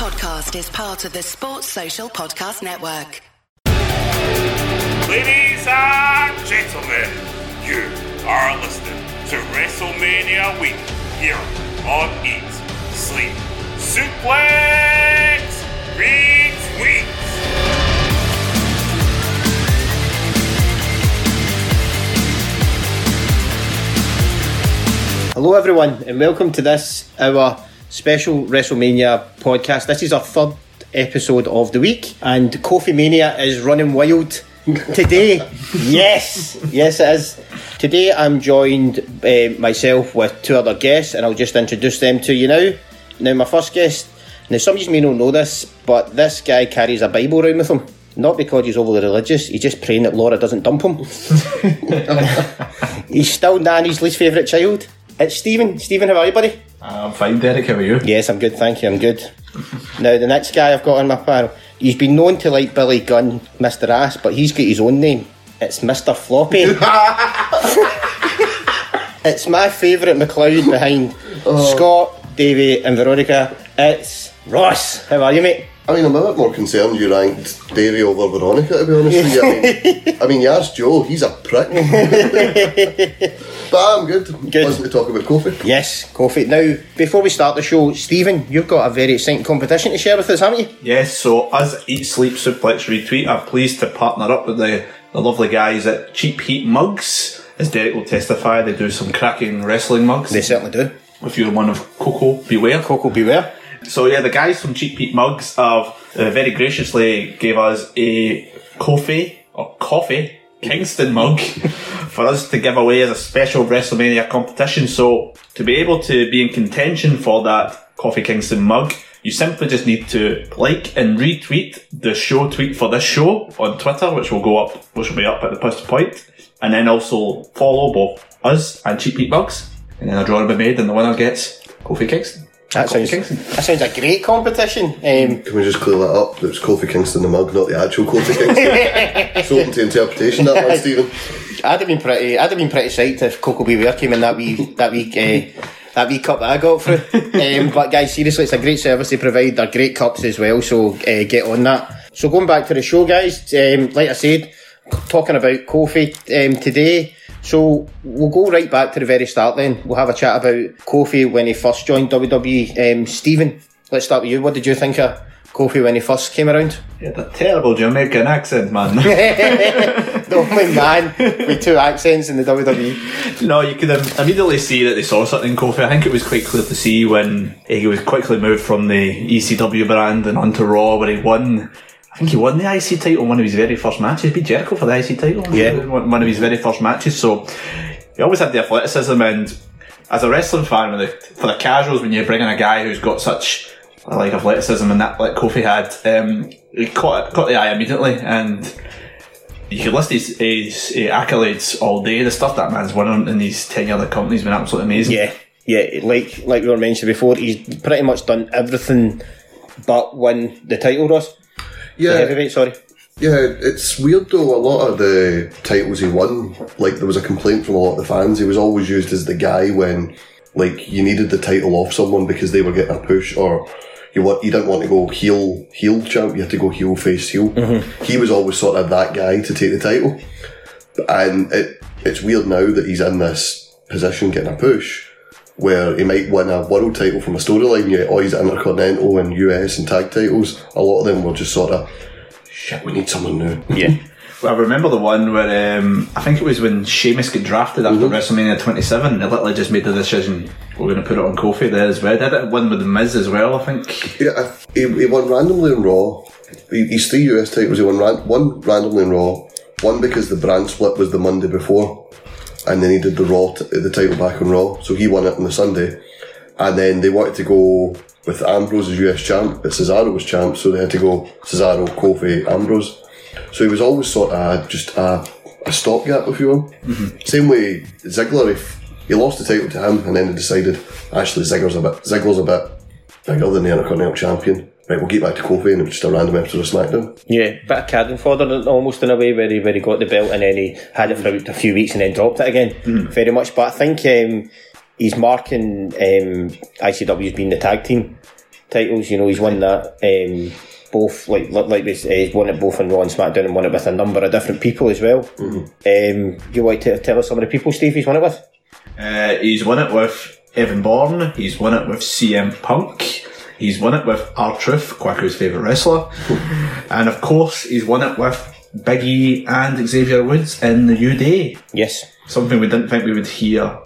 podcast is part of the Sports Social Podcast Network. Ladies and gentlemen, you are listening to WrestleMania Week here on Eat, Sleep, Suplex, Retweets. Hello, everyone, and welcome to this our special WrestleMania podcast. This is our third episode of the week, and Kofi Mania is running wild today. yes, yes, it is. Today, I'm joined uh, myself with two other guests, and I'll just introduce them to you now. Now, my first guest. Now, some of you may not know this, but this guy carries a Bible around with him. Not because he's overly religious, he's just praying that Laura doesn't dump him. he's still Nanny's least favourite child. It's Stephen. Stephen, how are you, buddy? Uh, I'm fine, Derek. How are you? Yes, I'm good, thank you. I'm good. now, the next guy I've got on my panel, he's been known to like Billy Gunn, Mr. Ass, but he's got his own name. It's Mr. Floppy. it's my favourite McLeod behind oh. Scott, Davey, and Veronica. It's Ross. How are you, mate? I mean, I'm a bit more concerned you ranked Davey over Veronica, to be honest with you. I mean, I mean, you asked Joe, he's a prick. but I'm good. Good. Listen to talk about Kofi. Yes, Kofi. Now, before we start the show, Stephen, you've got a very exciting competition to share with us, haven't you? Yes, so as Eat Sleep Suplex Retweet, I'm pleased to partner up with the, the lovely guys at Cheap Heat Mugs. As Derek will testify, they do some cracking wrestling mugs. They certainly do. If you're one of Coco, beware. Coco, beware. So yeah, the guys from Cheap Heat Mugs have uh, very graciously gave us a coffee or coffee Kingston mug for us to give away as a special WrestleMania competition. So to be able to be in contention for that Coffee Kingston mug, you simply just need to like and retweet the show tweet for this show on Twitter, which will go up, which will be up at the post point, and then also follow both us and Cheap Heat Mugs, and then a draw will be made, and the winner gets Kofi Kingston. That sounds, Kingston. that sounds a great competition. Um, Can we just clear that up? It was Kofi Kingston the mug, not the actual Kofi Kingston. it's open to interpretation, that one, Stephen. I'd have been pretty. I'd have been pretty psyched if Coco Beware came in that wee that week. Uh, that wee cup that I got through. um, but guys, seriously, it's a great service they provide. They're great cups as well, so uh, get on that. So going back to the show, guys. Um, like I said, talking about Kofi um, today. So we'll go right back to the very start. Then we'll have a chat about Kofi when he first joined WWE. Um, Stephen, let's start with you. What did you think of Kofi when he first came around? Yeah, that terrible Jamaican accent, man. the only man with two accents in the WWE. no, you could um, immediately see that they saw something in Kofi. I think it was quite clear to see when he was quickly moved from the ECW brand and onto Raw, where he won. Think he won the IC title in one of his very first matches. He beat Jericho for the IC title. Yeah. one of his very first matches. So he always had the athleticism, and as a wrestling fan, the, for the casuals, when you bring in a guy who's got such like athleticism and that like Kofi had, um, he caught caught the eye immediately, and you could list his, his, uh, accolades all day. The stuff that man's won in these ten year companies has been absolutely amazing. Yeah, yeah. Like like we were mentioning before, he's pretty much done everything but win the title, Ross. Yeah, heavyweight, sorry. yeah, it's weird though. A lot of the titles he won, like there was a complaint from a lot of the fans. He was always used as the guy when, like, you needed the title off someone because they were getting a push, or you want you didn't want to go heel heel champ. You had to go heel face heel. Mm-hmm. He was always sort of that guy to take the title, and it it's weird now that he's in this position getting a push. Where he might win a world title from a storyline, yet all his intercontinental and US and tag titles, a lot of them were just sort of shit. We need someone new. Yeah. Well, I remember the one where um, I think it was when Sheamus got drafted after WrestleMania 27. They literally just made the decision we're going to put it on Kofi there as well. They did it one with the Miz as well, I think. Yeah, he, he won randomly on Raw. He, he's three US titles. He won ran, one randomly on Raw, one because the brand split was the Monday before, and then he did the Raw t- the title back on Raw. So he won it on the Sunday, and then they wanted to go with Ambrose as US champ, but Cesaro was champ, so they had to go Cesaro, Kofi, Ambrose. So he was always sort of just a, a stopgap, if you will. Mm-hmm. Same way Ziggler, if he lost the title to him, and then they decided actually Ziggler's a bit Ziggler's a bit bigger than the Intercontinental Champion. Right, we'll get back to Kofi, and it was just a random episode of SmackDown. Yeah, bit of cannon fodder almost in a way where he, where he got the belt and then he had it for about a few weeks and then dropped it again. Very much. But I think um, he's marking um, ICW as being the tag team. titles. You know, he's won that. Um, both like like like we say, he's won it both in Raw and SmackDown and won it with a number of different people as well. Um, you like to tell us some of the people, Steve, he's won it with? Uh, he's won it with Evan Bourne. He's won it with CM Punk. He's won it with R Truth, Quacko's favourite wrestler. and of course, he's won it with Biggie and Xavier Woods in the New Day. Yes. Something we didn't think we would hear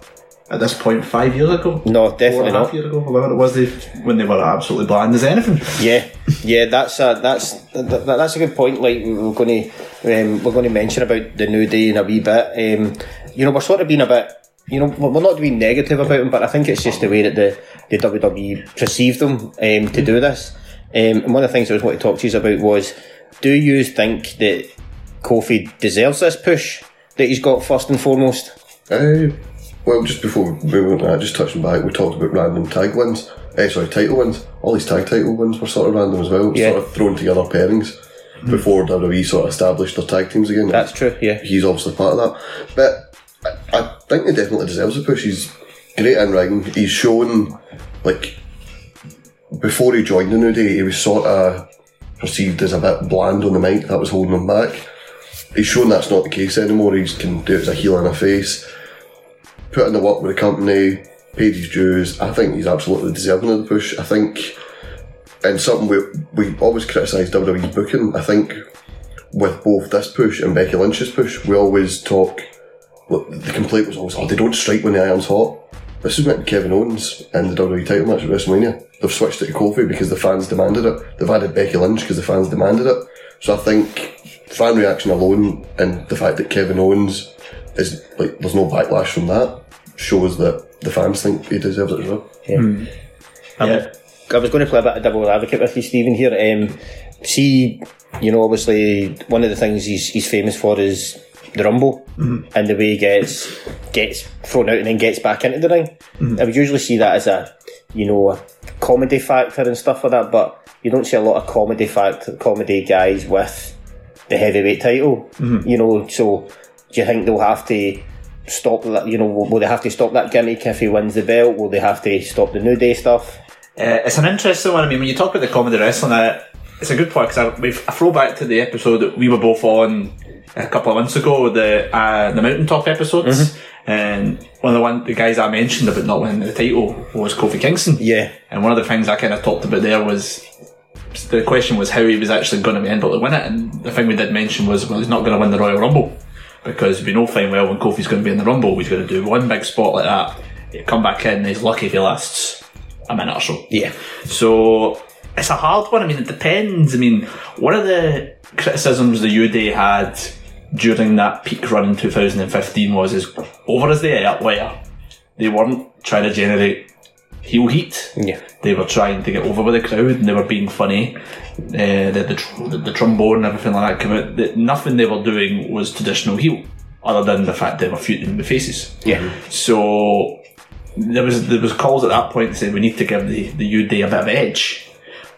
at this point five years ago. No, Four definitely and a half not. years ago, whatever it was, they, when they were absolutely bland as anything. Yeah, yeah, that's a that's that, that's a good point. Like we we're going to um, we're going to mention about the new day in a wee bit. Um, you know, we're sort of being a bit. You know, we're not being negative about them, but I think it's just the way that the, the WWE perceived them um, to do this. Um, and one of the things I was wanting to talk to you about was, do you think that Kofi deserves this push that he's got first and foremost? Uh, well, just before we move on that, just touching back, we talked about random tag wins. Eh, sorry, title wins. All these tag title wins were sort of random as well. Yeah. Sort of thrown together pairings before WWE sort of established their tag teams again. That's true. Yeah, He's obviously part of that. But I, think he definitely deserves a push. He's great in ring. He's shown, like, before he joined the New Day, he was sort of perceived as a bit bland on the mic. That was holding him back. He's shown that's not the case anymore. He can do it as a heel and a face. Put in the work with the company, paid his dues. I think he's absolutely deserving of the push. I think, and something we, we always criticise WWE's booking. I think with both this push and Becky Lynch's push, we always talk. Look, the complaint was always, oh, they don't strike when the iron's hot. This is meant Kevin Owens in the WWE title match at WrestleMania. They've switched it to Kofi because the fans demanded it. They've added Becky Lynch because the fans demanded it. So I think fan reaction alone and the fact that Kevin Owens is like, there's no backlash from that shows that the fans think he deserves it as well. Yeah. I was going to play a bit of devil advocate with you, Stephen. Here, um, see, you know, obviously one of the things he's he's famous for is the rumble and the way he gets gets thrown out and then gets back into the ring. I would usually see that as a you know a comedy factor and stuff like that, but you don't see a lot of comedy factor comedy guys with the heavyweight title. You know, so do you think they'll have to? Stop that, you know. Will will they have to stop that gimmick if he wins the belt? Will they have to stop the New Day stuff? Uh, it's an interesting one. I mean, when you talk about the comedy wrestling, uh, it's a good point because I, we've- I throw back to the episode that we were both on a couple of months ago, the uh, the mountaintop episodes, and one of the one the guys I mentioned about not winning the title was Kofi Kingston. Yeah. and one of the things I kind of talked about there was the question was how he was actually going to be able to win it, and the thing we did mention was well, he's not going to win the Royal Rumble because we know fine well when Kofi's going to be in the Rumble, he's going to do one big spot like that, he'll come back in, and he's lucky if he lasts a minute or so. Yeah. So it's a hard one. I mean, it depends. I mean, one of the criticisms the New Day had during that peak run in 2015 was as over as they were, they weren't trying to generate heel heat. Yeah. They were trying to get over with the crowd and they were being funny. Uh, the, the, tr- the, the trombone and everything like that came out. The, nothing they were doing was traditional heel, other than the fact they were feuding with faces. Yeah. So there was there was calls at that point saying we need to give the the New Day a bit of edge,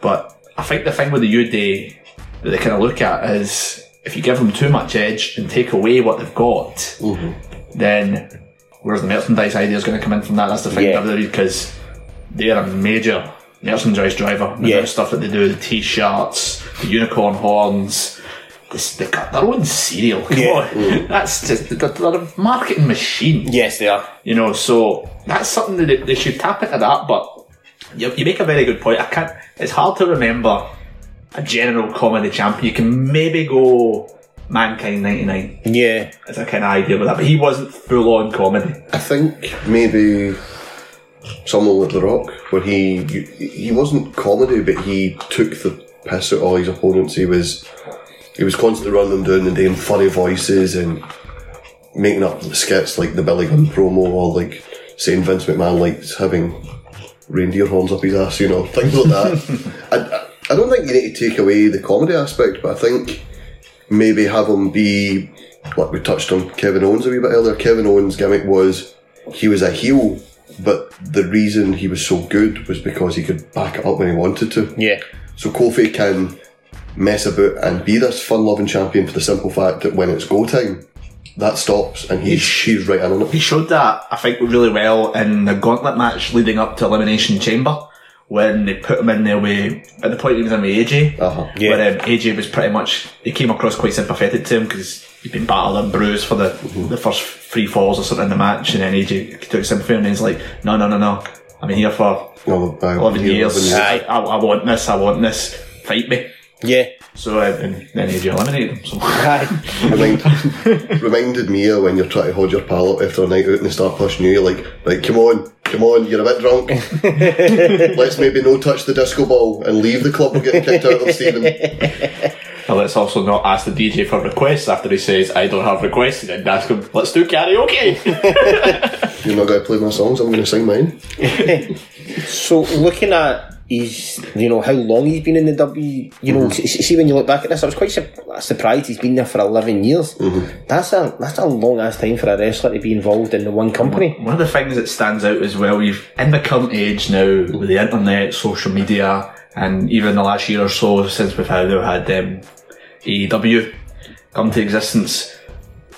but I think the thing with the New Day that they kind of look at is if you give them too much edge and take away what they've got, mm-hmm. then where's the merchandise idea is going to come in from that? That's the thing Yeah. because they're a major merchandise driver. The Yeah. stuff that they do, the t-shirts, the unicorn horns. This, they've got their own cereal. Come Yeah. on. Mm. That's just they're, they're a marketing machine. Yes, they are. You know, so that's something that they, they should tap into that. But you, you make a very good point. I can't. It's hard to remember a general comedy champion. You can maybe go Mankind ninety nine Yeah. as a kind of idea with that, but he wasn't full on comedy. I think maybe someone like The Rock, where he he wasn't comedy, but he took the piss out of all his opponents. He was he was constantly running them down and doing funny voices and making up skits like the Billy Gunn promo or like saying Vince McMahon likes having reindeer horns up his ass, you know, things like that. I, I- I don't think you need to take away the comedy aspect, but I think maybe have him be like we touched on Kevin Owens a wee bit earlier. Kevin Owens' gimmick was he was a heel, but the reason he was so good was because he could back it up when he wanted to. Yeah. So Kofi can mess about and be this fun-loving champion for the simple fact that when it's go time, that stops and he's he's right in on it. He showed that I think really well in the gauntlet match leading up to Elimination Chamber, when they put him in there with at the point he was in with AJ. Uh-huh. Yeah. Where um, AJ was pretty much he came across quite sympathetic to him because he'd been battered and bruised for the the first three falls or something in the match, and then AJ took sympathy and he's like, no, no, no, no, I'm here for 11 here, years. I, I, I want this. I want this. Fight me. Yeah. So uh, and then AJ eliminated him. So Aye. Remind, reminded me of when you're trying to hold your pal up after a night out and they start pushing you. You're like, right, come on, come on, you're a bit drunk. Let's maybe no touch the disco ball and leave the club. We're getting kicked out of them, Stephen. Now let's also not ask the DJ for requests after he says I don't have requests, and then ask him, let's do karaoke. You're not going to play my songs. I'm going to sing mine. So looking at his, you know, how long he's been in the W, you know, s- see when you look back at this, I was quite su- surprised he's been there for eleven years. That's a that's a long ass time for a wrestler to be involved in the one company. One of the things that stands out as well, we've in the current age now with the internet, social media, and even the last year or so since we've had we've had um, AEW come to existence.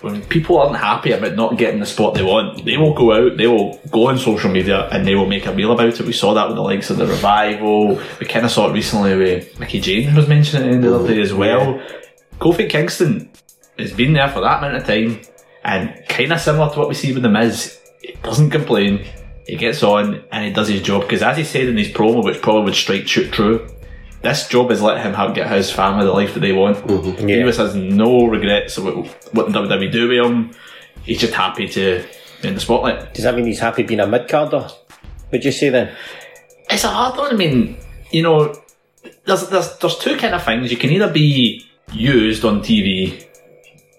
When people aren't happy about not getting the spot they want, they will go out, they will go on social media and they will make a meal about it. We saw that with the likes of the revival. We kind of saw it recently with Mickie James was mentioning it the other day as well. Kofi Kingston has been there for that amount of time and kind of similar to what we see with the Miz. He doesn't complain. He gets on and he does his job because, as he said in his promo, which probably would strike true this job has let him have, get his family the life that they want. He Yeah. just has no regrets about what the WWE do with him. He's just happy to be in the spotlight. Does that mean he's happy being a mid carder? Would you say then? It's a hard one. I mean, you know, there's there's there's two kind of things. You can either be used on TV,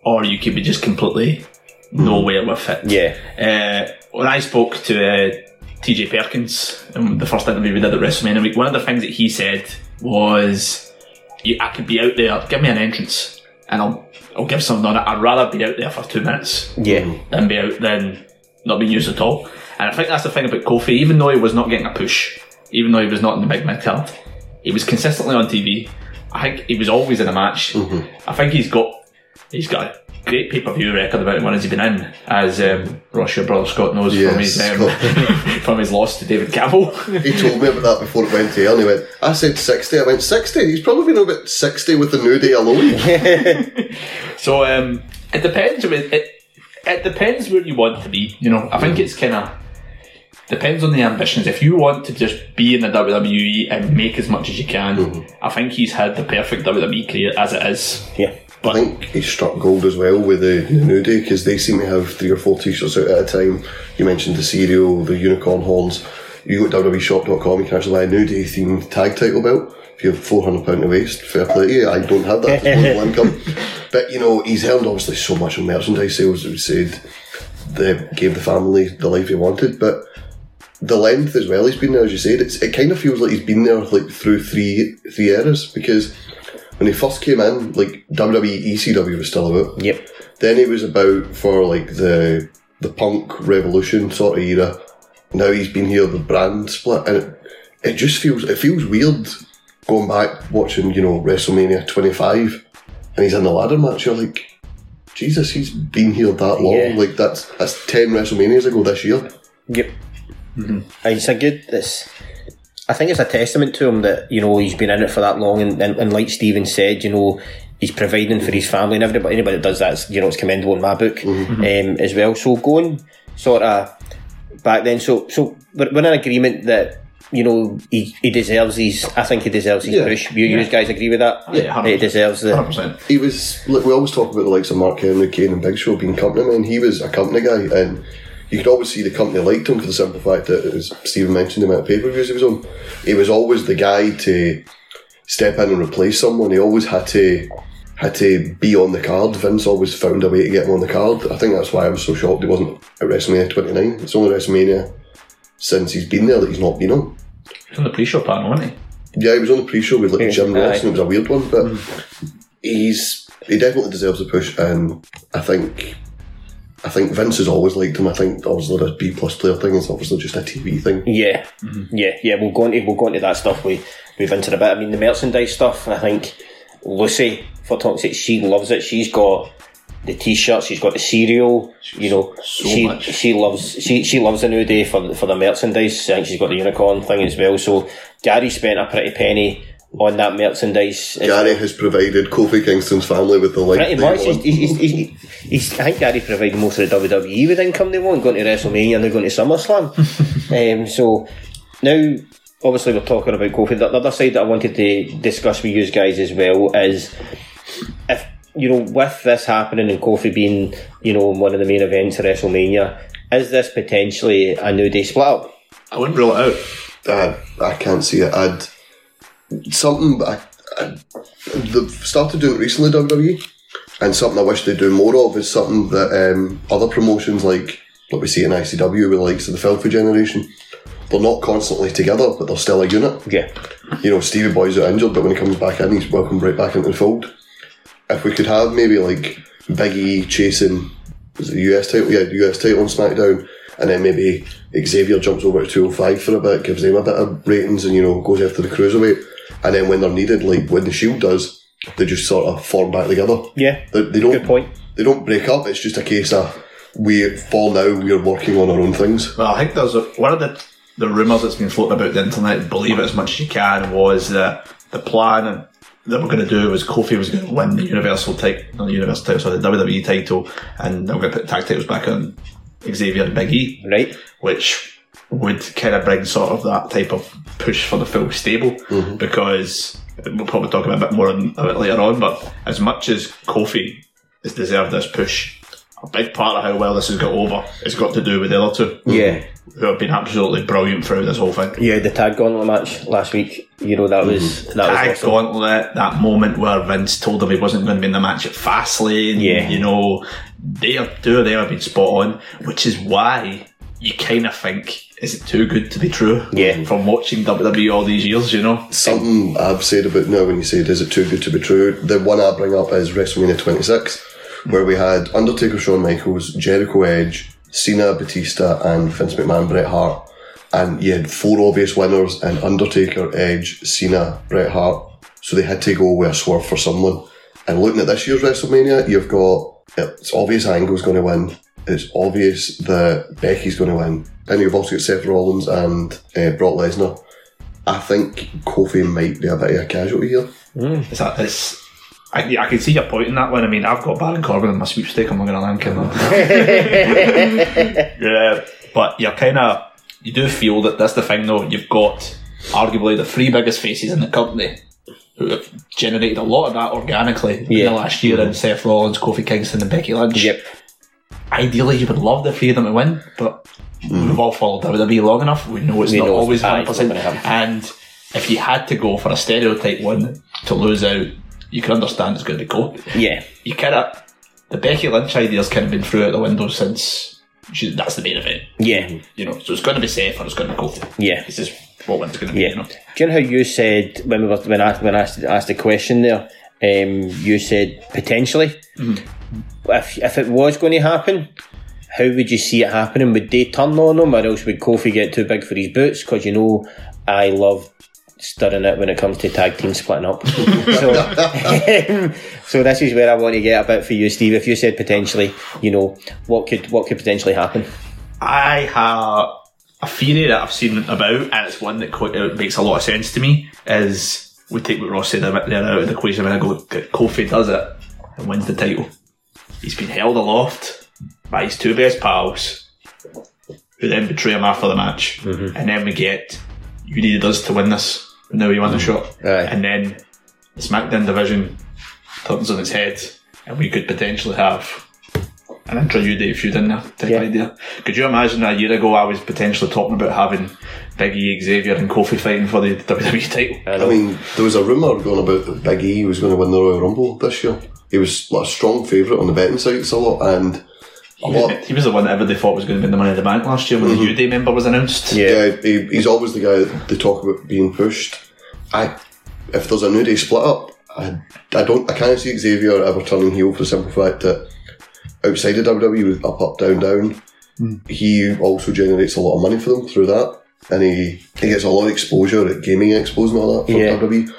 or you could be just completely nowhere with it. Yeah. Uh, when I spoke to uh, TJ Perkins in the first interview we did at WrestleMania week, one of the things that he said was, you, "I could be out there. Give me an entrance, and I'll I'll give something on it. I'd rather be out there for two minutes Yeah. than be out than not being used at all." And I think that's the thing about Kofi. Even though he was not getting a push, even though he was not in the big mid card, he was consistently on TV. I think he was always in a match. Mm-hmm. I think he's got he's got great pay per view record about when has he been in, as um, Ross, your brother Scott knows from his um, from his loss to David Campbell. He told me about that before it went to air and he went, I said 60. I went, 60? He's probably been about 60 with the new day alone. so um, it depends. It, it it depends where you want to be. You know, I think it's kind of depends on the ambitions. If you want to just be in the WWE and make as much as you can, I think he's had the perfect WWE career as it is. Yeah. I think he struck gold as well with the, the New Day because they seem to have three or four t-shirts out at a time. You mentioned the cereal, the unicorn horns. You go to WWEshop.com, you can actually buy a New Day themed tag title belt. If you have £400 to waste, fair play to you. I don't have that disposable income. But, you know, he's earned obviously so much on merchandise sales that we said they gave the family the life he wanted. But the length as well he's been there, as you said, it's, it kind of feels like he's been there like through three three eras because when he first came in, like WWE ECW was still about. Yep. Then he was about for like the the punk revolution sort of era. Now he's been here the brand split, and it, it just feels it feels weird going back watching you know WrestleMania 25, and he's in the ladder match. You're like, Jesus, he's been here that long. Yeah. Like that's that's ten WrestleManias ago this year. Yep. Mm-hmm. It's a good. It's. I think it's a testament to him that you know he's been in it for that long, and, and, and like Stephen said, you know he's providing for his family, and everybody anybody that does that, you know, it's commendable in my book um, as well. So going sort of back then, so so we're, we're in agreement that you know he, he deserves his. I think he deserves his Yeah. push. You, you guys agree with that? Yeah, he deserves the. 100%. he was like we always talk about the likes of Mark Henry, Kane, and Big Show being company men. He was a company guy, and you could always see the company liked him for the simple fact that, as Stephen mentioned, the amount of pay per views he was on. He was always the guy to step in and replace someone. He always had to had to be on the card. Vince always found a way to get him on the card. I think that's why I was so shocked he wasn't at WrestleMania 29. It's only WrestleMania since he's been there that he's not been on. He's on the pre-show panel, wasn't he? Yeah, he was on the pre-show with like Jim Ross, and it was a weird one, but hmm. he's he definitely deserves a push, and I think I think Vince has always liked him. I think obviously the B plus player thing is obviously just a TV thing. Yeah, mm-hmm. yeah, yeah. We'll go into we'll go into that stuff. We we've into a bit. I mean, the merchandise stuff. I think Lucy for talking, she loves it. She's got the t-shirts. She's got the cereal. You know, So she much. she loves she she loves the new day for for the merchandise. I think she's got the unicorn thing as well. So Gary spent a pretty penny on that merchandise. Gary has provided Kofi Kingston's family with the like. Pretty they much. He's, want. he's, he's, he's, he's, I think Gary provided most of the WWE with income they want, going to WrestleMania and they're going to SummerSlam. um, so now, obviously, we're talking about Kofi. The, the other side that I wanted to discuss with you guys as well is if, you know, with this happening and Kofi being, you know, one of the main events of WrestleMania, is this potentially a New Day split up? I wouldn't rule it out. Uh, I can't see it. I'd something. I, I, they've started doing recently, WWE, and something I wish they'd do more of is something that um, other promotions like what we see in ICW with the likes of the Filthy Generation. They're not constantly together, but they're still a unit. Yeah. You know, Stevie Boy's out injured, but when he comes back in, he's welcomed right back into the fold. If we could have maybe like Big E chasing was it the US title? Yeah, the US title on SmackDown, and then maybe Xavier jumps over to 205 for a bit, gives them a bit of ratings, and you know goes after the cruiserweight. And then when they're needed, like when the Shield does, they just sort of form back together. Yeah. They, they don't. Good point. They don't break up. It's just a case of we fall now. We're working on our own things. Well, I think there's a, one of the the rumours that's been floating about the internet. Believe it as much as you can. Was that the plan that we're going to do was Kofi was going to win the Universal title, not the Universal title, sorry, the WWE title, and we're going to put tag titles back on Xavier and Big E, Right? which would kind of bring sort of that type of push for the full stable mm-hmm. because we'll probably talk about a bit more on, about it later on. But as much as Kofi has deserved this push, a big part of how well this has got over has got to do with the other two Yeah. who have been absolutely brilliant throughout this whole thing. Yeah, the tag gauntlet match last week. You know that was mm-hmm. that Tag was awesome. gauntlet, that moment where Vince told him he wasn't going to be in the match at Fastlane. Yeah. You know, they are, two of them have been spot on, which is why you kind of think, is it too good to be true? Yeah. From watching WWE all these years, you know? Something I've said about now when you said is it too good to be true? The one I bring up is WrestleMania 26, where we had Undertaker, Shawn Michaels, Jericho Edge, Cena, Batista, and Vince McMahon, Bret Hart. And you had four obvious winners and Undertaker, Edge, Cena, Bret Hart. So they had to go with a swerve for someone. And looking at this year's WrestleMania, you've got it's obvious Angle's going to win. It's obvious that Becky's going to win. And you've also got Seth Rollins and uh, Brock Lesnar. I think Kofi might be a bit of a casualty here. Is that, it's, I, I can see your point in that one. I mean, I've got Baron Corbin in my sweepstake. I'm not going to land him. yeah, but you're kind of you do feel that that's the thing though. You've got arguably the three biggest faces in the company who have generated a lot of that organically in the last year in Seth Rollins, Kofi Kingston, and Becky Lynch. Yep. Ideally, you would love the them to win, but mm. we've all followed WWE long enough. We know it's We not know always one percent. And if you had to go for a stereotype one to lose out, you can understand it's going to be Kofi Yeah. you kind of the Becky Lynch idea has kind of been through out the window since she, that's the main event. Yeah. You know, so it's going to be safe or it's going to be Kofi. Yeah. This is what one's going to be. Yeah. You know, Do you know how you said when we were when I when I asked, asked the question there? Um, you said potentially. Mm-hmm. If if it was going to happen, how would you see it happening? Would they turn on him, or else would Kofi get too big for his boots? Because you know, I love stirring it when it comes to tag team splitting up. so, um, so this is where I want to get a bit for you, Steve. If you said potentially, you know, what could what could potentially happen? I have a theory that I've seen about, and it's one that quite, it makes a lot of sense to me. Is we take what Ross said a bit there out of the equation when I go, Kofi does it and wins the title. He's been held aloft by his two best pals, who then betray him after the match, mm-hmm. and then we get you needed us to win this. and Now you won the mm-hmm. shot, Aye. and then the SmackDown division turns on its head, and we could potentially have an intra New Day feud in there type Yeah. idea. Could you imagine a year ago I was potentially talking about having Big E, Xavier, and Kofi fighting for the WWE title? I mean, there was a rumour going about that Big E was going to win the Royal Rumble this year. He was like, a strong favourite on the betting sites a lot, and a lot. He was the one that everybody thought was going to win the Money in the Bank last year when the mm-hmm. New Day member was announced. Yeah. Yeah, he, he's always the guy that they talk about being pushed. I, if there's a New Day split up, I, I don't, I can't see Xavier ever turning heel for the simple fact that outside of WWE with up, up, down, down, he also generates a lot of money for them through that, and he he gets a lot of exposure at gaming expos and all that for Yeah. WWE,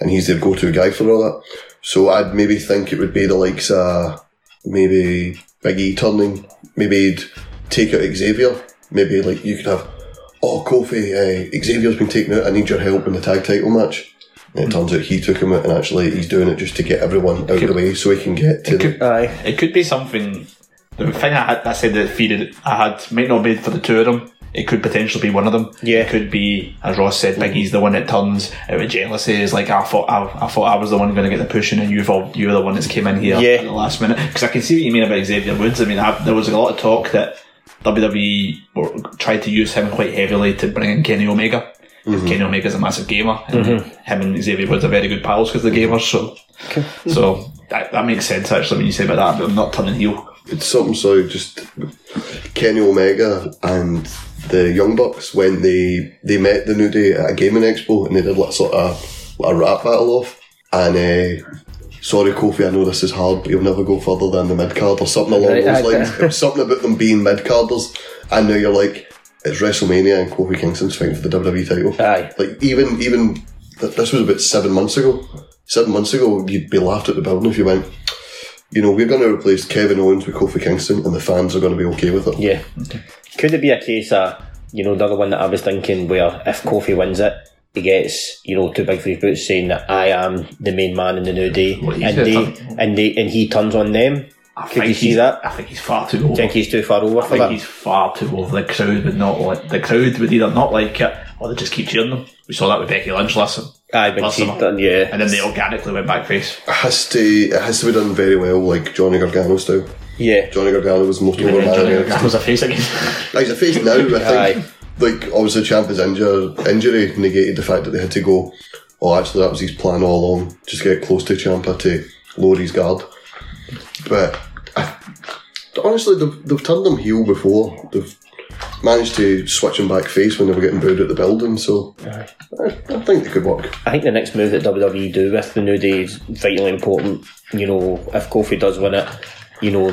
and he's their go-to guy for all that. So I'd maybe think it would be the likes of maybe Big E turning, maybe he'd take out Xavier. Maybe like you could have, oh Kofi, uh, Xavier's been taken out. I need your help in the tag title match. And it turns out he took him out, and actually he's doing it just to get everyone out of the way so he can get to. could- The, Aye. It could be something. The thing I had, I said that feeded I had might not be for the two of them. It could potentially be one of them. Yeah. It could be, as Ross said, Big E's the one that turns out of jealousy. Is like I thought, I, I thought I was the one going to get the pushing, and you've all, you're the one that's came in here Yeah. at the last minute. Because I can see what you mean about Xavier Woods. I mean, I, there was a lot of talk that WWE were, tried to use him quite heavily to bring in Kenny Omega. 'Cause Kenny Omega's a massive gamer, and mm-hmm. him and Xavier Woods are very good pals because they're mm-hmm. gamers. So, so that, that makes sense actually when you say about that. But I'm not turning heel. it's something so just Kenny Omega and the Young Bucks when they they met the New Day at a gaming expo and they did like sort of like a rap battle off and uh, sorry Kofi I know this is hard but you'll never go further than the mid card or something along Right, those aye. lines it was something about them being mid carders and now you're like it's WrestleMania and Kofi Kingston's fighting for the WWE title Aye. like even even th- this was about seven months ago seven months ago you'd be laughed at the building if you went you know, we're going to replace Kevin Owens with Kofi Kingston, and the fans are going to be okay with it. Yeah. Could it be a case of, you know, the other one that I was thinking where if Kofi wins it, he gets, you know, too big for his boots saying that I am the main man in the new day Well, and the they and they and he turns on them. I Could think you see that? I think he's far too over. I think he's too far over I for think that. he's far too over. The crowd would not like the crowd would either not like it or they just keep cheering them. We saw that with Becky Lynch last Aye, when last she's summer. done, yeah. and then they organically went back face. It has to, it has to be done very well, like Johnny Gargano style. Yeah. Johnny Gargano was the most over And then man. Johnny in NXT. Gargano's a face again. He's a face now, I think. Aye. Like, obviously, Ciampa is injured. Injury negated the fact that they had to go, oh, actually, that was his plan all along. Just get close to Ciampa to lower his guard. But, I, honestly, they've, they've turned him heel before. They've managed to switch him back face when they were getting booed at the building, so I, I think they could work. I think the next move that WWE do with the New Day is vitally important. You know, if Kofi does win it, you know,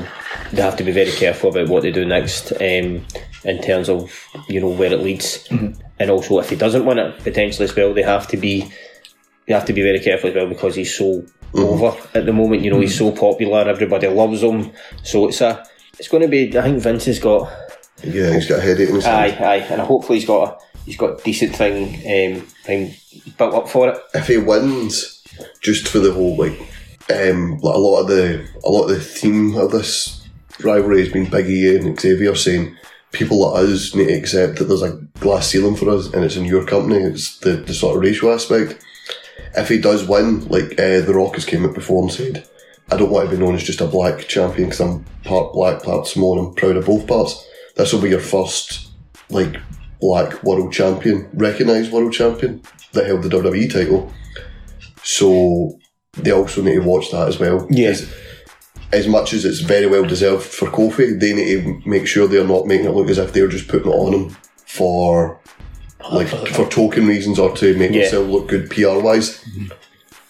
they have to be very careful about what they do next um, in terms of, you know, where it leads. And also, if he doesn't win it, potentially as well, they have to be they have to be very careful as well because he's so over at the moment. You know, he's so popular, everybody loves him. So it's a it's going to be. I think Vince has got Yeah, he's got a headache his aye, aye, and hopefully he's got a he's got a decent thing um, thing built up for it. if he wins, just for the whole like, um, like a lot of the a lot of the theme of this rivalry has been Big E and Xavier saying people like us need to accept that there's a glass ceiling for us and it's in your company. It's the, the sort of racial aspect. If he does win, like uh, The Rock has came out before and said, I don't want to be known as just a black champion because I'm part black, part Samoan. I'm proud of both parts. This will be your first like black world champion, recognised world champion that held the WWE title. So they also need to watch that as well. Yes. As, as much as it's very well deserved for Kofi, they need to make sure they're not making it look as if they're just putting it on him for like for token reasons or to make Yeah. themselves look good PR wise. Mm-hmm.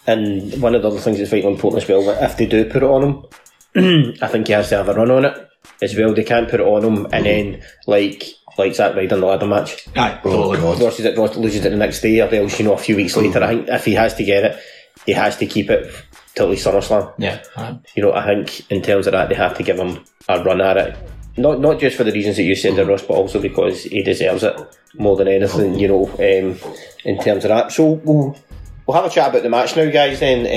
And one of the other things that's vitally important as well, that if they do put it on him, I think he has to have a run on it as well. They can't put it on him and then like like Zack Ryder in the ladder match. Aye, Oh god. Loses it, loses it the next day, or else you know a few weeks later. I mm. think if he has to get it, he has to keep it till at least SummerSlam. Yeah. aye. You know, I think in terms of that, they have to give him a run at it. Not not just for the reasons that you said, Ross, but also because he deserves it more than anything. You know, um, in terms of that. So we'll we'll have a chat about the match now, guys. Then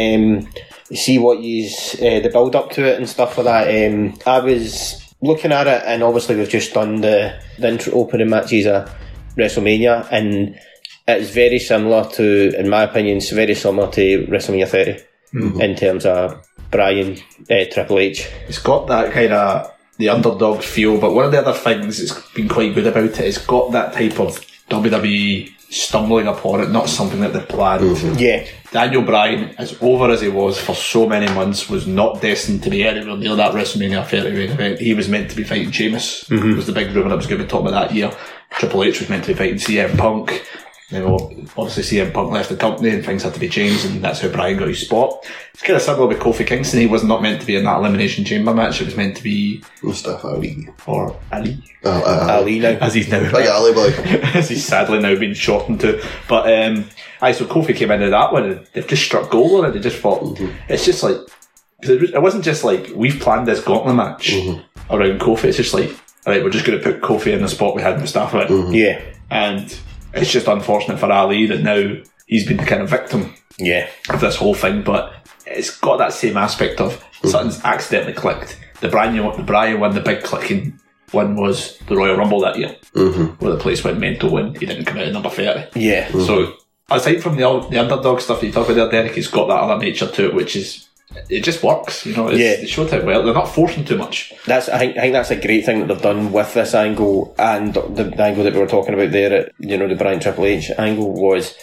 um, see what uh, the build up to it and stuff like that. Um, I was looking at it, and obviously we've just done the the intro opening matches of WrestleMania, and it's very similar to, in my opinion, it's very similar to WrestleMania 30 in terms of Bryan uh, Triple H. It's got that kind of the underdog feel, but one of the other things that's been quite good about it is got that type of WWE stumbling upon it, not something that they planned. Yeah, Daniel Bryan, as over as he was for so many months, was not destined to be anywhere near that WrestleMania 30 main event. He was meant to be fighting Sheamus. Mm-hmm. was the big rumour that was going to be talking about that year. Triple H was meant to be fighting CM Punk. Then well, obviously CM Punk left the company and things had to be changed and that's how Bryan got his spot. It's kind of similar with Kofi Kingston. He was not meant to be in that Elimination Chamber match. It was meant to be Mustafa Ali. for Ali. Uh, uh, Ali now. As he's now. Big Ali boy. as he's sadly now been shortened to. But um, aye, so Kofi came into that one and they've just struck gold on it. They just thought it's just like 'cause it, was, it wasn't just like we've planned this gauntlet match around Kofi. It's just like, all right, we're just going to put Kofi in the spot we had Mustafa in, Yeah. and it's just unfortunate for Ali that now he's been the kind of victim Yeah. of this whole thing. But it's got that same aspect of mhm. something's accidentally clicked. The Bryan, the Bryan one, the big clicking one was the Royal Rumble that year, mm-hmm. where the place went mental when he didn't come out at number thirty. Yeah. So aside from the the underdog stuff that you talk about there, Derek, it's got that other nature to it, which is it just works. You know, it's, Yeah. they showed it well. They're not forcing too much. That's I think I think that's a great thing that they've done with this angle and the angle that we were talking about there at you know the Bryan Triple H angle was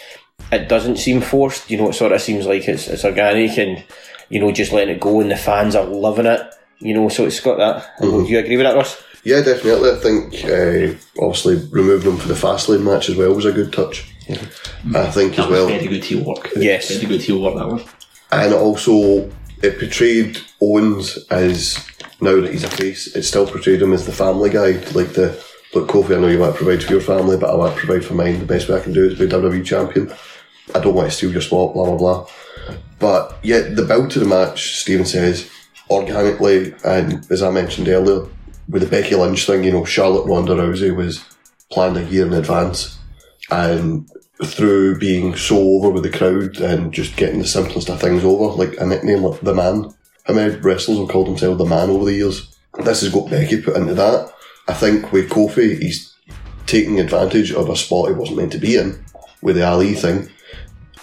it doesn't seem forced. You know, it sort of seems like it's it's organic and you know just letting it go and the fans are loving it. You know, so it's got that. Do you agree with that, Russ? Yeah, definitely. I think uh, obviously removing them for the Fastlane match as well was a good touch. I think as That was well. very good heel work. Yes. very good heel work. That one. And also, it portrayed Owens as now that he's a face, it still portrayed him as the family guy. Like the look, Kofi, I know you want provide for your family, but I to provide for mine. The best way I can do is be WWE champion. I don't want to steal your spot, blah blah blah. But yet, the build to the match, Stephen says, organically, and as I mentioned earlier, with the Becky Lynch thing, you know, Charlotte Ronda Rousey was planned a year in advance, and through being so over with the crowd and just getting the simplest of things over, like a nickname like the Man. How many wrestlers have called themselves the Man over the years? This has got Becky put into that. I think with Kofi, he's taking advantage of a spot he wasn't meant to be in with the Ali thing.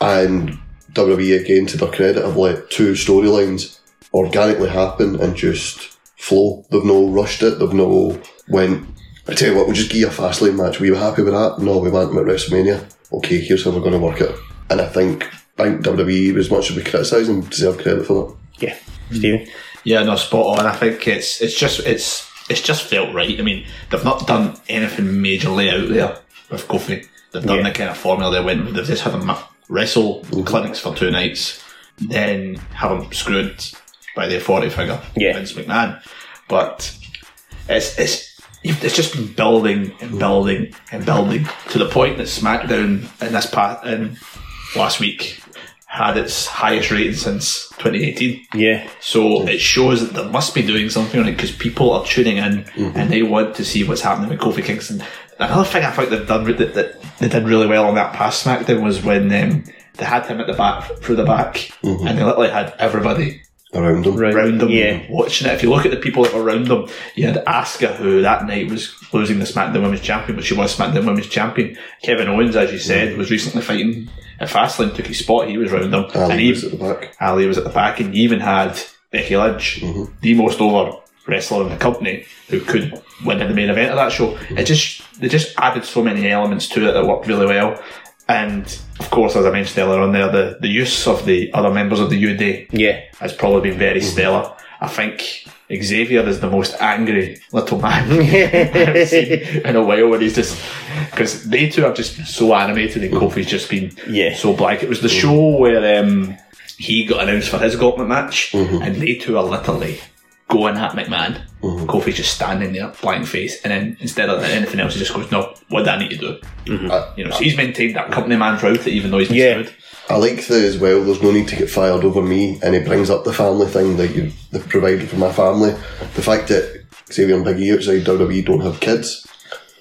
And WWE, again, to their credit, have let two storylines organically happen and just flow. They've no rushed it, they've no went, I tell you what, we'll just give you a fast lane match. We were you happy with that? No, we want them at WrestleMania. Okay, here's how we're going to work it. And I think, I think WWE, as much as we criticise them, deserve credit for that. Yeah. Stephen? Yeah, no, spot on. I think it's it's just it's it's just felt right. I mean, they've not done anything majorly out there with Kofi. They've done Yeah. the kind of formula they went with. They've just had them wrestle mm-hmm. clinics for two nights, then have them screwed by the authority figure, Yeah. Vince McMahon. But it's it's it's just been building and building and building to the point that SmackDown in this past in last week had its highest rating since 2018. Yeah. So it shows that they must be doing something on it because people are tuning in and they want to see what's happening with Kofi Kingston. Another thing I think they've done that, that they did really well on that past SmackDown was when um, they had him at the back through the back and they literally had everybody Around them. around them Yeah. watching it. If you look at the people that were around them, you had Asuka, who that night was losing the SmackDown Women's Champion, but she was SmackDown Women's Champion. Kevin Owens, as you said, was recently fighting at Fastlane, took his spot, he was around them. and he, was at the back. Ali was at the back, and you even had Becky Lynch, mm-hmm. the most over wrestler in the company, who could win in the main event of that show. It just they just added so many elements to it that worked really well. And of course, as I mentioned earlier on there, the, the use of the other members of the New Day Yeah. has probably been very mhm. stellar. I think Xavier is the most angry little man I've seen in a while when he's just because they two have just been so animated and Kofi's just been Yeah. so blank. It was the mhm. show where um, he got announced for his gauntlet match mhm. and they two are literally going at McMahon. Mm-hmm. Kofi's just standing there, blank face, and then instead of anything else, he just goes, "No, what do I need to do?" Mm-hmm. Uh, you know, so he's maintained that company man's route, even though he's been Yeah. screwed. I like the as well. There's no need to get fired over me, and he brings up the family thing that you they've provided for my family. The fact that Xavier and Big E outside WWE don't have kids,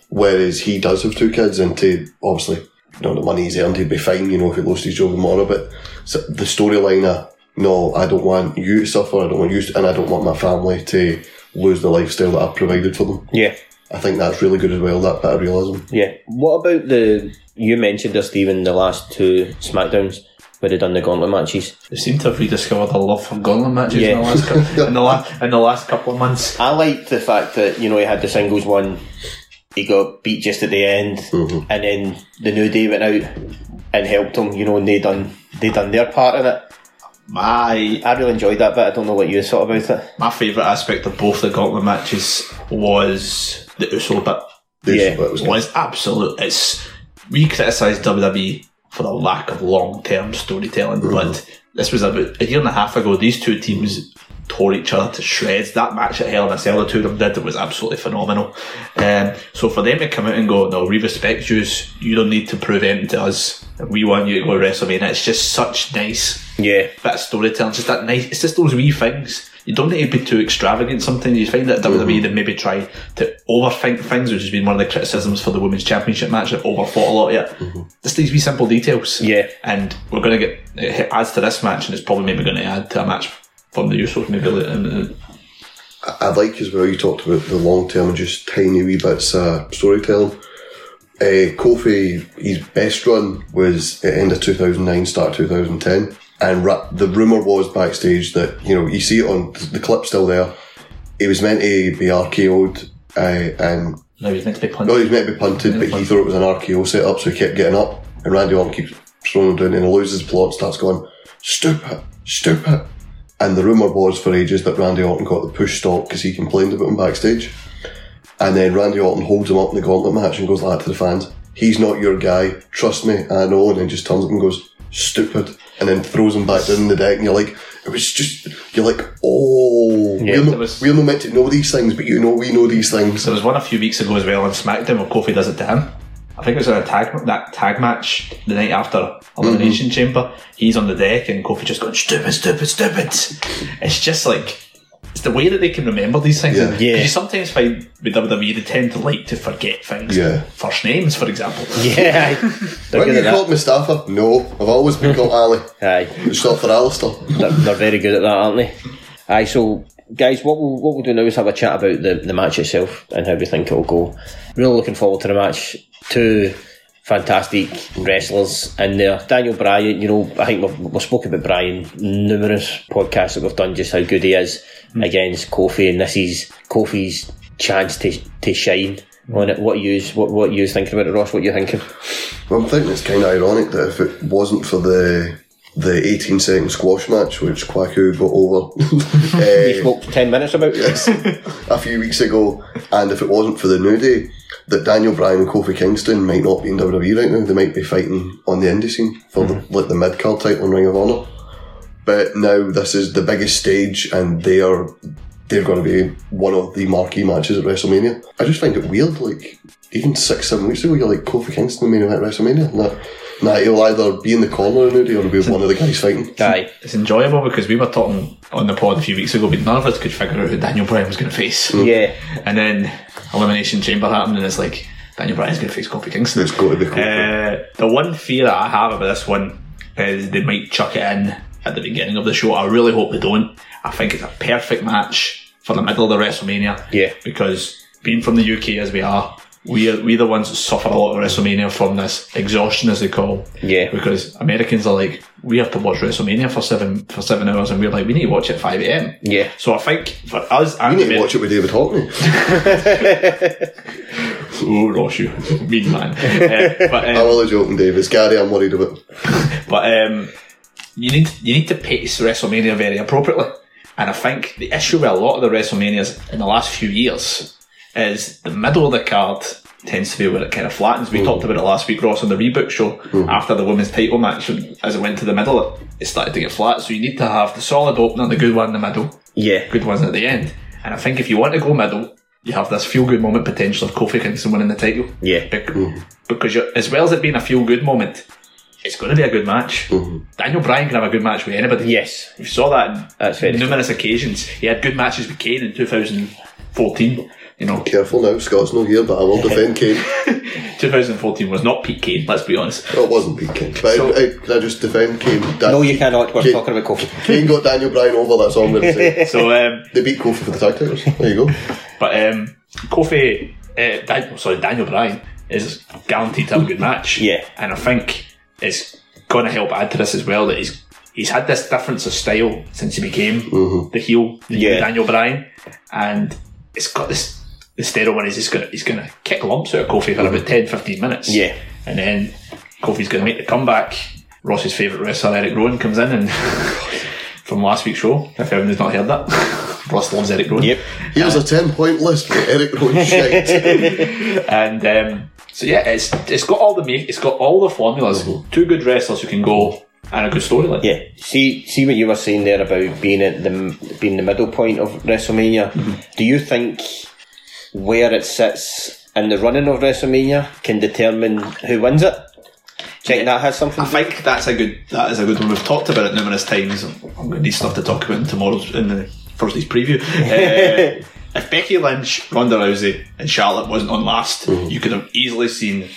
whereas he does have two kids, and to obviously, you know, the money he's earned, he'd be fine. You know, if he lost his job tomorrow. But so the storyline of no, I don't want you to suffer. I don't want you, to, and I don't want my family to lose the lifestyle that I've provided for them. Yeah. I think that's really good as well. That bit of realism. Yeah. What about the you mentioned there, Stephen, the last two SmackDowns where they done the gauntlet matches? They seem to have rediscovered their love for gauntlet matches Yeah. in, the last cou- in, the la- in the last couple of months. I liked the fact that, you know, he had the singles one, he got beat just at the end, Mm-hmm. and then the New Day went out and helped him, you know, and they done they done their part in it. My I really enjoyed that bit. I don't know what you thought about it. my favourite aspect of both the gauntlet matches was the Uso bit. This Yeah. bit was good. Was absolute. It's we criticise WWE for the lack of long term storytelling, mm-hmm. but this was about a year and a half ago. These two teams tore each other to shreds. That match at Hell in a Cell, the two of them did, it was absolutely phenomenal. Um, so for them to come out and go, no, we respect you. You don't need to prove anything to us. We want you to go to WrestleMania. It's just such nice Yeah. bit of storytelling, just that nice. It's just those wee things. You don't need to be too extravagant. Sometimes you find that WWE they maybe try to overthink things, which has been one of the criticisms for the women's championship match. They've overthought a lot yet. Just these wee simple details. Yeah. and we're going to get it adds to this match, and it's probably maybe going to add to a match from the Usos maybe later. in the- I like as well. You talked about the long term and just tiny wee bits uh, storytelling. Uh, Kofi, his best run was at end of 2009, start 2010, and ra- the rumor was backstage that you know you see it on the clip still there. He was meant to be RKO'd, uh, and No, he's meant to be no, punted. he was meant to be punted, but he thought it was an RKO setup, so he kept getting up, and Randy Orton keeps throwing him down, and he loses the plot, starts going stupid, stupid. And the rumour was for ages that Randy Orton got the push stop because he complained about him backstage. And then Randy Orton holds him up in the gauntlet match and goes like that to the fans. He's not your guy. Trust me, I know. And then just turns up and goes, stupid. And then throws him back down in the deck. And you're like, it was just, you're like, oh, Yeah, we're, there not, was- we're not meant to know these things, but you know we know these things. There was one a few weeks ago as well on SmackDown where Kofi does it to him. I think it was in a tag that tag match the night after Elimination mm-hmm. Chamber. He's on the deck and Kofi just going stupid, stupid, stupid. It's just like it's the way that they can remember these things. Yeah. And Yeah. You sometimes find with WWE they tend to like to forget things. Yeah. First names, for example. Yeah. They're When good you at called Mustafa? No, I've always been called Ali. that. Aye. It's not for Alistair. they're, they're very good at that, aren't they? Aye, so guys, what we'll, what we'll do now is have a chat about the, the match itself and how we think it'll go. Really looking forward to the match. Two fantastic wrestlers in there. Daniel Bryan, you know, I think we've, we've spoken about Bryan numerous podcasts that we've done just how good he is hmm. against Kofi, and this is Kofi's chance to to shine hmm. on it. What you what what you thinking about it, Ross? What you thinking? Well, I'm thinking it's kind of ironic that if it wasn't for the the 18 second squash match, which Kwaku got over We eh, spoke ten minutes about this. a few weeks ago, and if it wasn't for the New Day, that Daniel Bryan and Kofi Kingston might not be in WWE right now. They might be fighting on the indie scene for the, like the mid card title in Ring of Honor. But now this is the biggest stage, and they are they're going to be one of the marquee matches at WrestleMania. I just find it weird. Like even six, seven weeks ago, you're like Kofi Kingston main event at WrestleMania. Nah, nah, he'll either be in the corner of New Day or be one of the guys fighting. Aye. It's enjoyable because we were talking on the pod a few weeks ago, but none of us could figure out who Daniel Bryan was going to face. Yeah. And then Elimination Chamber happened, and it's like Daniel Bryan's going to face Kofi Kingston. It's got to be Kofi. Uh, the one fear that I have about this one is they might chuck it in at the beginning of the show. I really hope they don't. I think it's a perfect match for the middle of the WrestleMania. Yeah. Because being from the UK as we are, we are we the ones that suffer a lot of WrestleMania from this exhaustion, as they call. Yeah. Because Americans are like, we have to watch WrestleMania for seven for seven hours, and we're like, we need to watch it at five a.m. Yeah. So I think for us, You and need to watch it with David Hockney. Oh, Ross, you mean man. Uh, but um, I'm only joking, Dave. It's Gary I'm worried about. But um, you need you need to pace WrestleMania very appropriately. And I think the issue with a lot of the WrestleManias in the last few years is the middle of the card tends to be where it kind of flattens. We talked about it last week, Ross, on the rebook show. After the women's title match, as it went to the middle, it, started to get flat. So you need to have the solid opener, the good one in the middle, Yeah. good ones at the end. And I think if you want to go middle, you have this feel good moment potential of Kofi Kingston winning the title. Yeah. Bec- Because you're, as well as it being a feel good moment, it's going to be a good match. Daniel Bryan can have a good match with anybody. Yes. We saw that on numerous occasions. He had good matches with Kane in 2014. You know, Careful now, Scott's not here, but I will defend Kane. 2014 was not Pete Kane, let's be honest. Well, it wasn't Pete Kane. But So- I, I, can I just defend Kane? Dan- No, you cannot. We're Kane- talking about Kofi. Kane got Daniel Bryan over, that's all I'm going to say. So, um, they beat Kofi for the tag titles. There you go. but um, Kofi, uh, Dan- sorry, Daniel Bryan is guaranteed to have a good match. Yeah. And I think it's going to help add to this as well that he's he's had this difference of style since he became the heel, the Yeah. Daniel Bryan, and it's got this the sterile one is he's gonna he's gonna kick lumps out of Kofi for mm-hmm. about 10, 15 minutes. Yeah. And then Kofi's gonna make the comeback. Ross's favourite wrestler Eric Rowan comes in and from last week's show, if anyone's not heard that. Ross loves Eric Rowan. Yep. Here's a 10 point list for Eric Rowan shite. And um, so yeah, it's it's got all the make, it's got all the formulas. Mm-hmm. Two good wrestlers who can go and a good storyline. Yeah. See, see what you were saying there about being at the being the middle point of WrestleMania. Mm-hmm. Do you think where it sits in the running of WrestleMania can determine who wins it? Do you think that has something? I think that's a good. That is a good one. We've talked about it numerous times. I'm going to need stuff to talk about in tomorrow's in the Thursday's preview. Uh, if Becky Lynch, Ronda Rousey, and Charlotte wasn't on last, you could have easily seen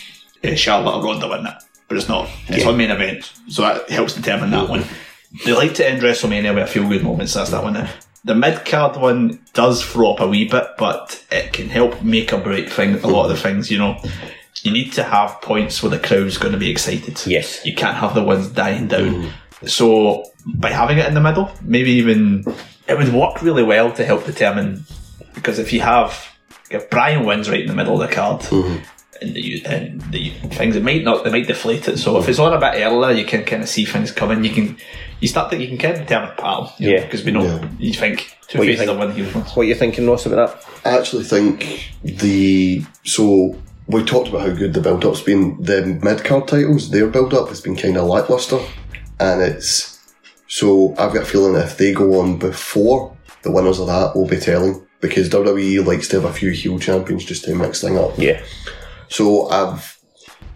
uh, Charlotte or Ronda win it. But it's not. It's on main event, so that helps determine that one. They like to end WrestleMania with a few good moments. That's that one. The mid card one does throw up a wee bit, but it can help make or break thing. A lot of the things, you know. You need to have points where the crowd's going to be excited. Yes. You can't have the ones dying down. Mm. So by having it in the middle, maybe even it would work really well to help determine because if you have if Bryan wins right in the middle of the card mm-hmm. And the and the things it might not they might deflate it. So if it's on a bit earlier, you can kind of see things coming. You can you start that you can kind of determine a pattern. you know, Yeah. because we know Yeah. you think two What you faces think? are one heel ones. What are you thinking, Ross, about that? I actually think the so we talked about how good the build up's been. The mid card titles, their build up has been kind of lackluster, and it's so I've got a feeling if they go on before the winners of that will be telling because WWE likes to have a few heel champions just to mix things up. Yeah. So I've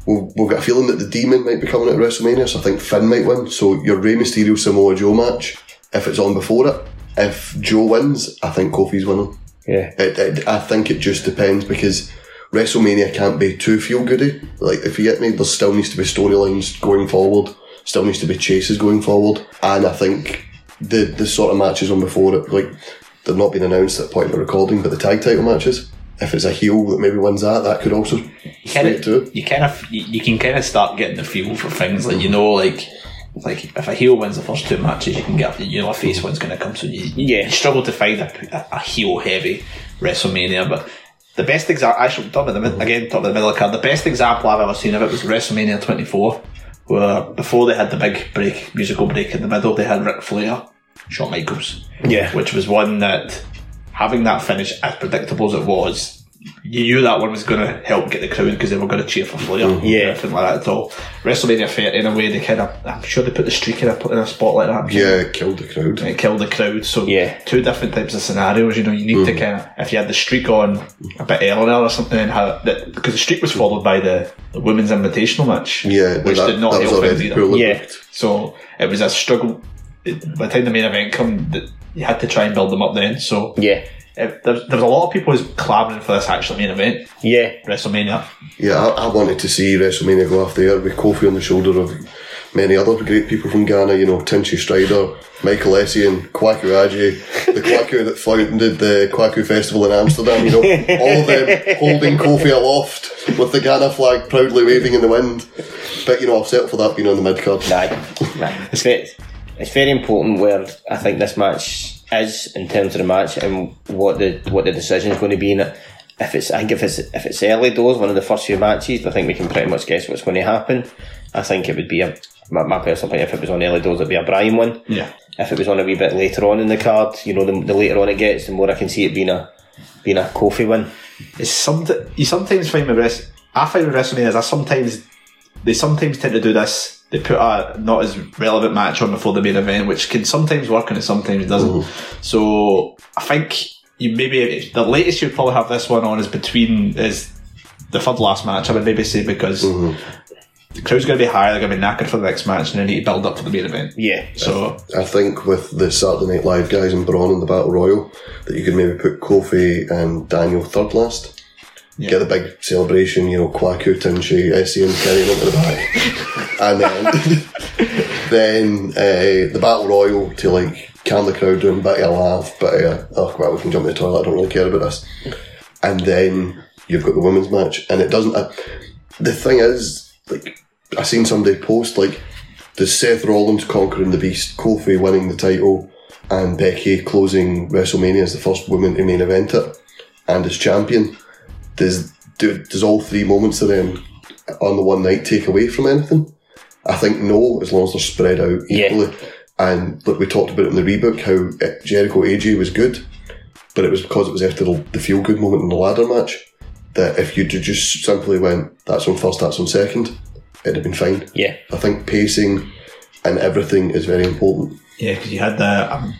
we've, we've got a feeling that the Demon might be coming at WrestleMania, so I think Finn might win. So your Rey Mysterio Samoa Joe match, if it's on before it, if Joe wins, I think Kofi's winning. Yeah. It, it, I think it just depends because WrestleMania can't be too feel goody. Like if you get me, there still needs to be storylines going forward. Still needs to be chases going forward, and I think the the sort of matches on before it, like they've not been announced at the point of recording, but the tag title matches. If it's a heel that maybe wins that, that could also sway it you kind of you, you can kind of start getting the feel for things like you know like like if a heel wins the first two matches you can get you know a face one's going to come so you, Yeah. you struggle to find a, a, a heel heavy WrestleMania but the best example actually talk about the mid, again talk about the middle of the card the best example I've ever seen of it was WrestleMania 24 where before they had the big break musical break in the middle they had Ric Flair Shawn Michaels Yeah. which was one that having that finish as predictable as it was, you knew that one was going to help get the crowd because they were going to cheer for Flair. Mm-hmm. Yeah. Nothing like that at all. WrestleMania 30, in a way, they kind of, I'm sure they put the streak in a, in a spot like that. Yeah, it killed the crowd. It killed the crowd. So, Yeah. two different types of scenarios, you know, you need to mm-hmm. kind of, if you had the streak on a bit earlier or something, and had that, because the streak was followed by the, the women's invitational match, Yeah, which that, did not help things already either. Yeah. So it was a struggle. It- By the time the main event come, th- you had to try and build them up then. So Yeah. Eh, if there's, there was a lot of people who's clamouring for this actual main event, Yeah. WrestleMania. Yeah, I, I wanted to see WrestleMania go off there with Kofi on the shoulder of many other great people from Ghana, you know, Tinchy Stryder, Michael Essien and Kwaku Aji, the Kwaku that founded the Kwaku Festival in Amsterdam, you know, all of them holding Kofi aloft with the Ghana flag proudly waving in the wind. But, you know, I've settled for that being on the mid card. Aye. Aye. It's very, it's very important where I think this match is in terms of the match and what the what the decision is going to be in it. If it's, I think if it's if it's early doors, one of the first few matches, I think we can pretty much guess what's going to happen. I think it would be a my, my personal opinion. If it was on early doors, it'd be a Bryan one. Yeah. If it was on a wee bit later on in the card, you know, the, the later on it gets, the more I can see it being a being a Kofi win. It's some, you sometimes find with rest. I find with WrestleMania is I sometimes they sometimes tend to do this. They put a not as relevant match on before the main event, which can sometimes work and it sometimes doesn't. So I think you maybe the latest you'd probably have this one on is between is the third last match. I would maybe say because the crowd's going to be higher, they're going to be knackered for the next match, and they need to build up for the main event. Yeah. So I think with the Saturday Night Live guys and Braun in the Battle Royal, that you could maybe put Kofi and Daniel third last. Get the big celebration, you know, Kwaku, Tinchy, and Kenny into the back. and then, then uh, the Battle Royal to like calm the crowd down, bit of a laugh, bit of, oh, well, we can jump in the toilet, I don't really care about this. And then you've got the women's match, and it doesn't. Uh, the thing is, like, I seen somebody post, like, does Seth Rollins conquering the beast, Kofi winning the title, and Becky closing WrestleMania as the first woman to main event it, and as champion? Does do, does all three moments of them on the one night take away from anything? I think no, as long as they're spread out Yeah. equally. And look, we talked about it in the rebook how uh, Jericho AJ was good, but it was because it was after the, the feel good moment in the ladder match. That if you just simply went, that's on first, that's on second, it'd have been fine. Yeah. I think pacing and everything is very important. Yeah, because you had the. Um,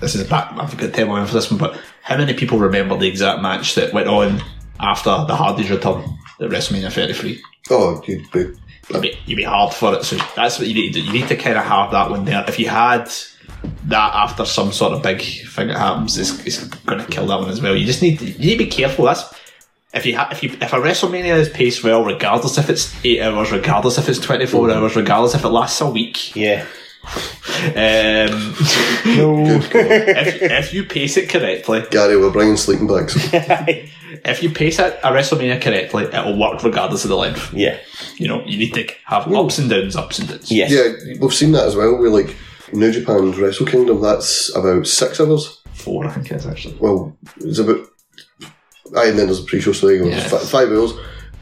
this is back. I've got to tell for this one, but how many people remember the exact match that went on after the Hardys return at WrestleMania 33? Oh, you'd be you'd be, you'd be hard for it. So that's what you need to do. You need to kind of have that one there. If you had that after some sort of big thing that happens, it's, it's going to kill that one as well. You just need to, you need to be careful. That's if you ha- if you if a WrestleMania is paced well, regardless if it's eight hours, regardless if it's twenty four mm. hours, regardless if it lasts a week. Yeah. Um, if, if you pace it correctly, Gary, we're bringing sleeping bags. if you pace it a WrestleMania correctly, it'll work regardless of the length. Yeah. You know, you need to have ups and downs, ups and downs. Yes. yeah, we've seen that as well. We're like New Japan's Wrestle Kingdom. That's about six hours. Four, I think it is actually. Well, it's about. Aye, and then there's a pre-show, so there you go. Yeah. Fi- five hours,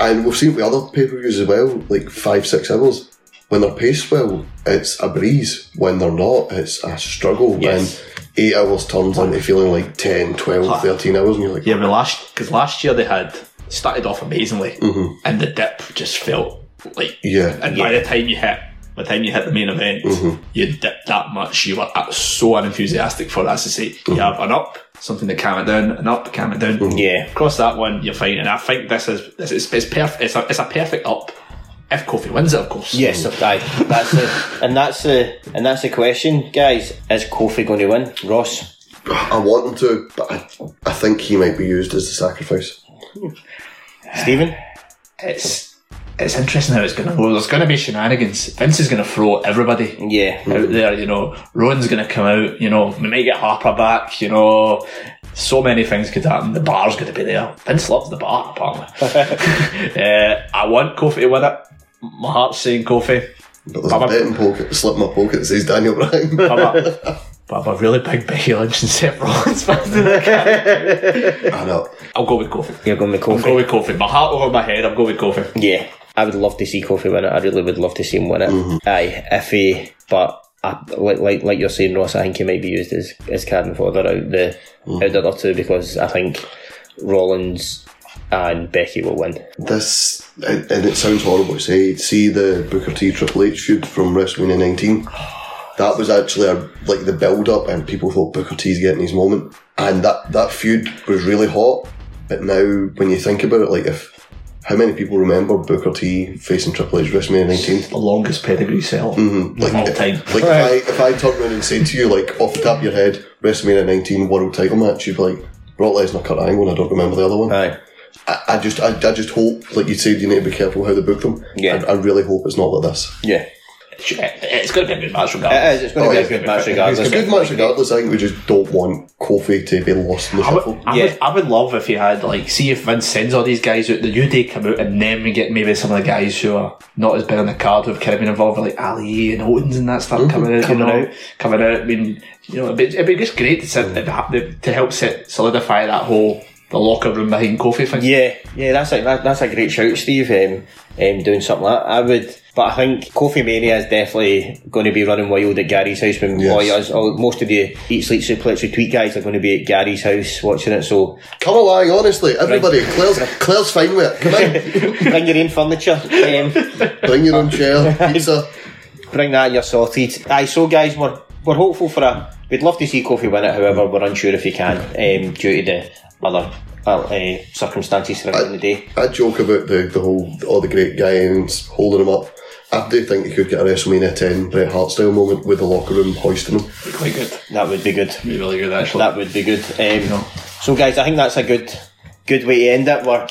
and we've seen with other pay-per-views as well, like five, six hours. When they're paced well, it's a breeze. When they're not, it's a struggle. Yes. And eight hours turns into feeling like 10, 12, 13 hours, and you're like, Yeah, but last because last year they had started off amazingly, mm-hmm. and the dip just felt like Yeah. And by the time you hit, by the time you hit the main event, mm-hmm. you dipped that much. You were uh, so unenthusiastic for that. As to say, you mm-hmm. have an up, something to calm it down, an up, calm it down. Yeah. Cross that one, you're fine. And I think this is this is it's perfect. It's a it's a perfect up. If Kofi wins it, of course. Yes, aye. That's the and that's the and that's the question, guys. Is Kofi going to win? Ross. I want him to, but I, I think he might be used as the sacrifice. Stephen? It's it's interesting how it's going to Well, There's going to be shenanigans. Vince is going to throw everybody. Yeah. out there, you know, Rowan's going to come out, you know, we might get Harper back, you know, so many things could happen. The bar's going to be there. Vince loves the bar, apparently. uh, I want Kofi to win it. My heart's saying Kofi. But there's Baba- a betting pocket, slip my pocket that says Daniel Bryan. But I'm a, but I'm a really big Becky Lynch and Seth Rollins fan. I know. I'll go with Kofi. You're going with I'll go with Kofi. My heart over my head, I'll go with Kofi. Yeah. I would love to see Kofi win it. I really would love to see him win it. Mm-hmm. Aye, if he, but I, like like like you're saying, Ross, I think he might be used as as cannon fodder out the mm. out the other two because I think Rollins and Becky will win. This, and and it sounds horrible to say, see the Booker T Triple H feud from WrestleMania 19? That was actually a, like the build up, and people thought Booker T's getting his moment. And that, that feud was really hot. But now, when you think about it, like if how many people remember Booker T facing Triple H WrestleMania 19? The longest pedigree sell mm-hmm. Like, of all if, time. like if I if I turned around and said to you, like off the top of your head, WrestleMania 19 World Title match, you'd be like Brock Lesnar, Kurt Angle, and I don't remember the other one. Aye. I, I just I, I just hope, like you said, you need to be careful how they book them. Yeah. I, I really hope it's not like this. Yeah. It's going to be a good match It regardless. is. It's going to Oh, be yeah. a good match It's regardless. a good match regardless. I think we just don't want Kofi to be lost in the I would, shuffle. I, Yeah. would, I would love if he had like see if Vince sends all these guys out the new day come out and then we get maybe some of the guys who are not as big on the card who've kind of been involved with like Ali and Owens and that stuff mm-hmm. coming out, Coming you know, out. coming out. I mean, you know, it'd be, it'd be just great to sit to help set solidify that whole the locker room behind Kofi thing. Yeah, yeah, that's a that, that's a great shout, Steve. Um, um, doing something like that, I would. But I think Kofi Mania is definitely going to be running wild at Gary's house when Yes. boy, us, all, most of the Eat Sleep Suplex Retweet guys are going to be at Gary's house watching it. So Come along, honestly, everybody. Claire's, Claire's fine with it. Come bring your own furniture, um, bring your own chair, pizza. bring that. and You're sorted. Aye, so guys, we're we're hopeful for a. We'd love to see Kofi win it. However, we're unsure if he can um, due to the other uh, uh, circumstances surrounding the day. I joke about the, the whole all the great guys holding him up. I do think you could get a WrestleMania 10 Bret Hart style moment with the locker room hoisting him. Quite good. That would be good. Be really good actually. That would be good. Um, So, guys, I think that's a good, good way to end it. We're,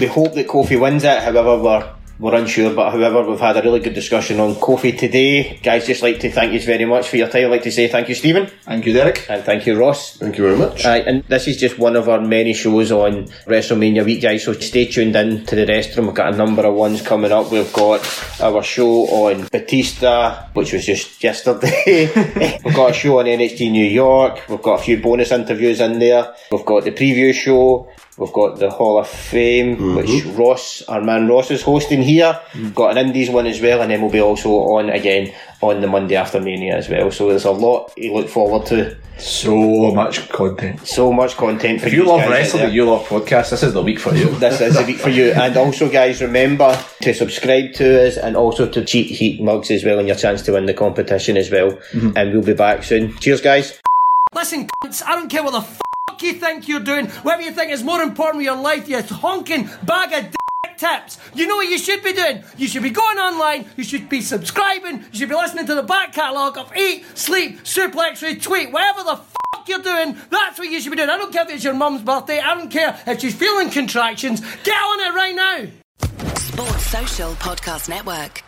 we hope that Kofi wins it. However, we're we're unsure. But however, we've had a really good discussion on Kofi today, guys. Just like to thank you very much for your time. I'd like to say thank you, Stephen, Thank you, Derek. and thank you, Ross. Thank you very much. Aye, and this is just one of our many shows on WrestleMania week, guys. So stay tuned in to the rest of them. We've got a number of ones coming up. We've got our show on Batista, which was just yesterday. We've got a show on NXT New York. We've got a few bonus interviews in there. We've got the preview show. We've got the Hall of Fame, which Ross, our man Ross, is hosting here. We've got an Indies one as well, and then we'll be also on again on the Monday after Mania as well. So there's a lot to look forward to. So much content. So much content for If you love wrestling, you love podcasts, this is the week for you. This is the week for you. And also, guys, remember to subscribe to us and also to cheat heat mugs as well and your chance to win the competition as well. Mm-hmm. And we'll be back soon. Cheers, guys. Listen, cunts, I don't care what the f you think you're doing, whatever you think is more important with your life, you honking bag of d. tips. You know what you should be doing? You should be going online, you should be subscribing, you should be listening to the back catalogue of Eat, Sleep, Suplex, Retweet, whatever the fuck you're doing, that's what you should be doing. I don't care if it's your mum's birthday, I don't care if she's feeling contractions. Get on it right now! Sports Social Podcast Network.